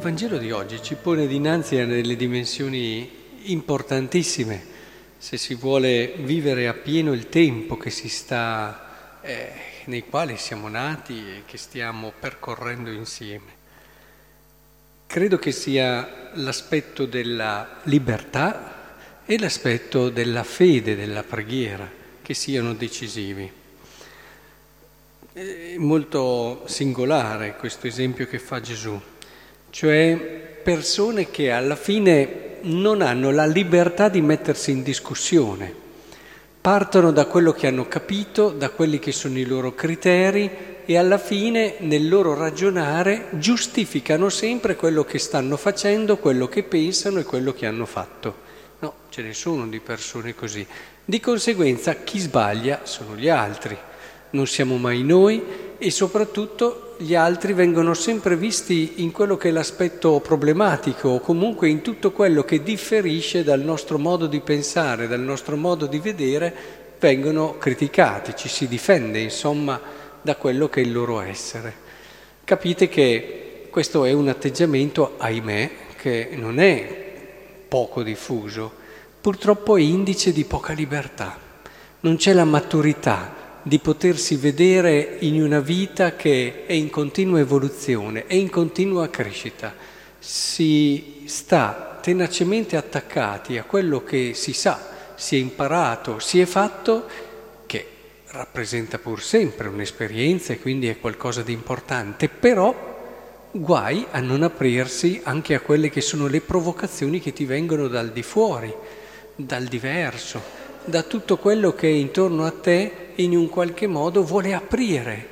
Il Vangelo di oggi ci pone dinanzi a delle dimensioni importantissime se si vuole vivere appieno il tempo che si sta, eh, nei quali siamo nati e che stiamo percorrendo insieme. Credo che sia l'aspetto della libertà e l'aspetto della fede, della preghiera, che siano decisivi. È molto singolare questo esempio che fa Gesù, cioè persone che alla fine non hanno la libertà di mettersi in discussione, partono da quello che hanno capito, da quelli che sono i loro criteri e alla fine nel loro ragionare giustificano sempre quello che stanno facendo, quello che pensano e quello che hanno fatto. No, ce ne sono di persone così. Di conseguenza chi sbaglia sono gli altri non siamo mai noi e soprattutto gli altri vengono sempre visti in quello che è l'aspetto problematico o comunque in tutto quello che differisce dal nostro modo di pensare, dal nostro modo di vedere, vengono criticati, ci si difende insomma da quello che è il loro essere. Capite che questo è un atteggiamento, ahimè, che non è poco diffuso, purtroppo è indice di poca libertà, non c'è la maturità di potersi vedere in una vita che è in continua evoluzione, è in continua crescita. Si sta tenacemente attaccati a quello che si sa, si è imparato, si è fatto, che rappresenta pur sempre un'esperienza e quindi è qualcosa di importante, però guai a non aprirsi anche a quelle che sono le provocazioni che ti vengono dal di fuori, dal diverso, da tutto quello che intorno a te in un qualche modo vuole aprire,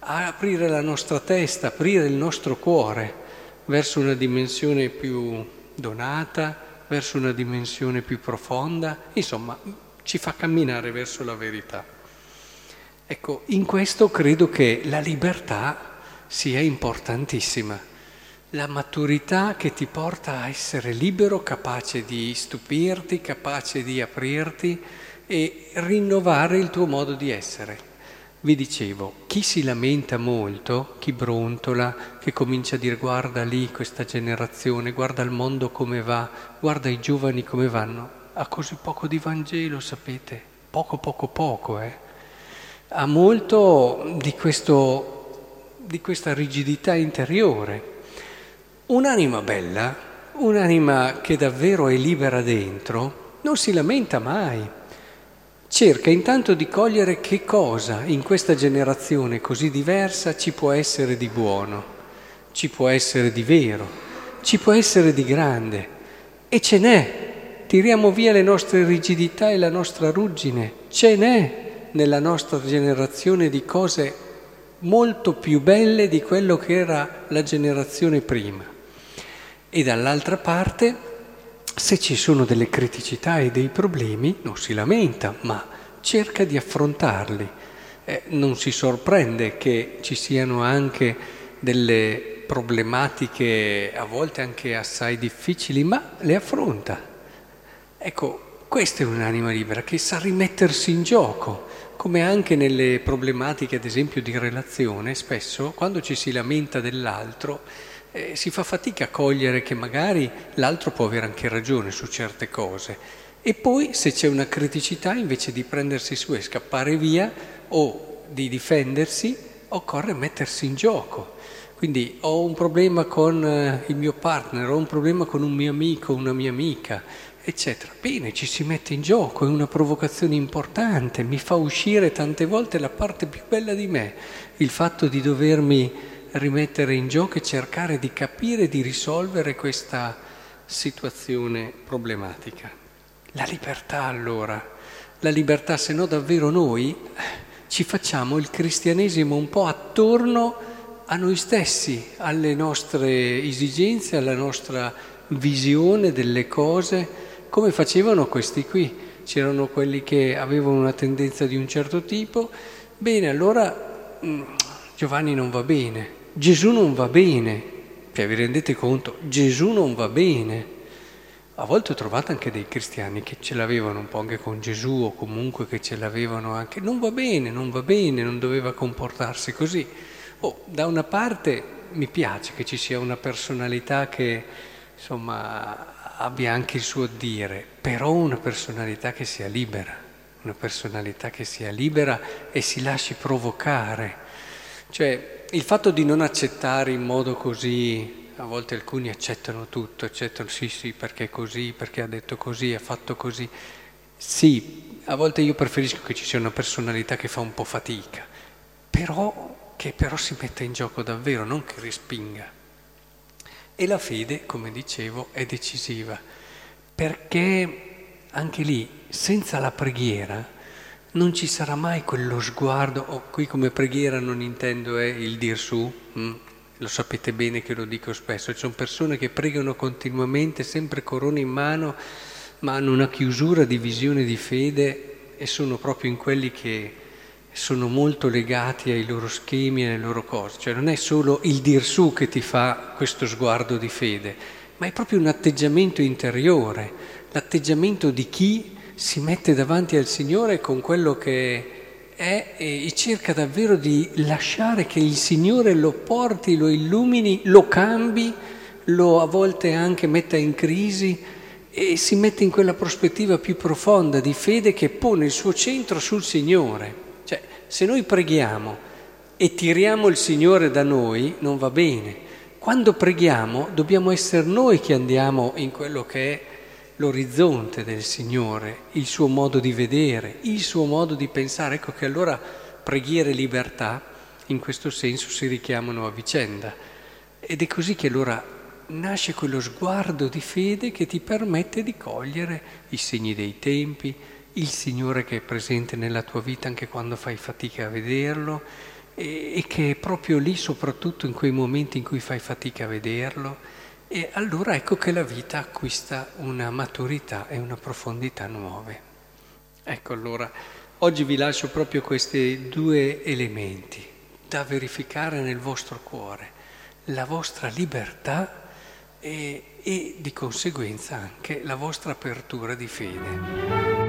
aprire la nostra testa, aprire il nostro cuore verso una dimensione più donata, verso una dimensione più profonda, insomma ci fa camminare verso la verità. Ecco, in questo credo che la libertà sia importantissima la maturità che ti porta a essere libero, capace di stupirti, capace di aprirti e rinnovare il tuo modo di essere. Vi dicevo, chi si lamenta molto, chi brontola, che comincia a dire guarda lì questa generazione, guarda il mondo come va, guarda i giovani come vanno, ha così poco di Vangelo, sapete, poco, poco, poco, eh. Ha molto di, questo, di questa rigidità interiore Un'anima bella, un'anima che davvero è libera dentro, non si lamenta mai. Cerca intanto di cogliere che cosa in questa generazione così diversa ci può essere di buono, ci può essere di vero, ci può essere di grande. E ce n'è. Tiriamo via le nostre rigidità e la nostra ruggine. Ce n'è nella nostra generazione di cose molto più belle di quello che era la generazione prima e dall'altra parte, se ci sono delle criticità e dei problemi, non si lamenta, ma cerca di affrontarli. Eh, non si sorprende che ci siano anche delle problematiche a volte anche assai difficili, ma le affronta. Ecco, questa è un'anima libera che sa rimettersi in gioco, come anche nelle problematiche, ad esempio, di relazione, spesso quando ci si lamenta dell'altro, eh, si fa fatica a cogliere che magari l'altro può avere anche ragione su certe cose. E poi se c'è una criticità, invece di prendersi su e scappare via o di difendersi, occorre mettersi in gioco. Quindi ho un problema con eh, il mio partner, ho un problema con un mio amico, una mia amica, eccetera. Bene, ci si mette in gioco, è una provocazione importante, mi fa uscire tante volte la parte più bella di me, il fatto di dovermi rimettere in gioco e cercare di capire di risolvere questa situazione problematica. La libertà allora, la libertà se no davvero noi ci facciamo il cristianesimo un po' attorno a noi stessi, alle nostre esigenze, alla nostra visione delle cose, come facevano questi qui. C'erano quelli che avevano una tendenza di un certo tipo, bene, allora mm, Giovanni non va bene, Gesù non va bene, cioè vi rendete conto? Gesù non va bene. A volte ho trovato anche dei cristiani che ce l'avevano un po' anche con Gesù o comunque che ce l'avevano anche, non va bene, non va bene, non doveva comportarsi così. Oh, da una parte mi piace che ci sia una personalità che insomma abbia anche il suo dire, però una personalità che sia libera, una personalità che sia libera e si lasci provocare. Cioè il fatto di non accettare in modo così, a volte alcuni accettano tutto, accettano sì sì perché è così, perché ha detto così, ha fatto così. Sì, a volte io preferisco che ci sia una personalità che fa un po' fatica, però che però si metta in gioco davvero, non che respinga. E la fede, come dicevo, è decisiva, perché anche lì, senza la preghiera, non ci sarà mai quello sguardo, oh, qui come preghiera non intendo è il dir su, hm? lo sapete bene che lo dico spesso, ci sono persone che pregano continuamente, sempre corona in mano, ma hanno una chiusura di visione di fede e sono proprio in quelli che sono molto legati ai loro schemi e alle loro cose. Cioè non è solo il dir su che ti fa questo sguardo di fede, ma è proprio un atteggiamento interiore, l'atteggiamento di chi si mette davanti al Signore con quello che è e cerca davvero di lasciare che il Signore lo porti, lo illumini, lo cambi, lo a volte anche metta in crisi e si mette in quella prospettiva più profonda di fede che pone il suo centro sul Signore. Cioè, se noi preghiamo e tiriamo il Signore da noi, non va bene. Quando preghiamo dobbiamo essere noi che andiamo in quello che è l'orizzonte del Signore, il suo modo di vedere, il suo modo di pensare. Ecco che allora preghiera e libertà in questo senso si richiamano a vicenda. Ed è così che allora nasce quello sguardo di fede che ti permette di cogliere i segni dei tempi, il Signore che è presente nella tua vita anche quando fai fatica a vederlo e, e che è proprio lì, soprattutto in quei momenti in cui fai fatica a vederlo. E allora ecco che la vita acquista una maturità e una profondità nuove. Ecco allora, oggi vi lascio proprio questi due elementi da verificare nel vostro cuore, la vostra libertà e, e di conseguenza anche la vostra apertura di fede.